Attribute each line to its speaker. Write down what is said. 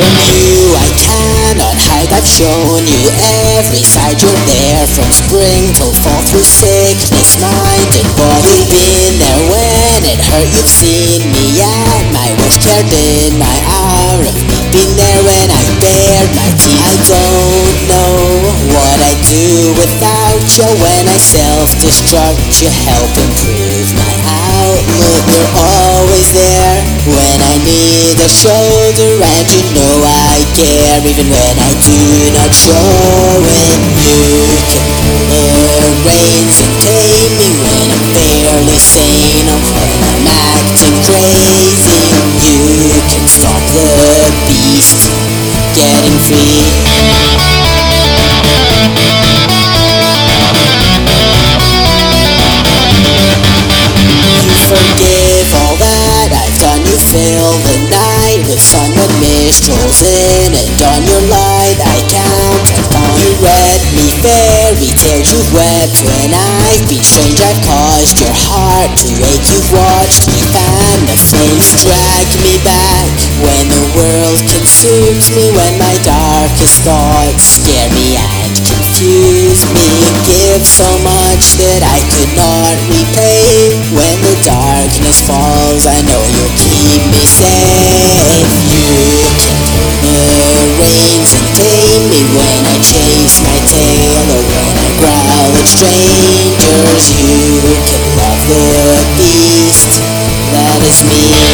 Speaker 1: from you I cannot hide, I've shown you every side. You're there from spring till fall through sickness. Mind and body, been there when it hurt. You've seen me at my worst, cared in my hour of Been there when I bared my teeth. I don't know what I do without you. When I self-destruct, you help improve my outlook. You're always there when I need a shoulder, and you know I care even when I do not show. When you can pull You fill the night with sun when minstrels in and on your light I count upon. You read me fairy tales. You wept when I've been strange. I've caused your heart to ache. You've watched me fan the flames. Drag me back when the world consumes me. When my darkest thoughts scare me and confuse me. Give so much that I could not repay. When the darkness falls, I know chase my tail or when I growl at strangers You can love the beast, that is me.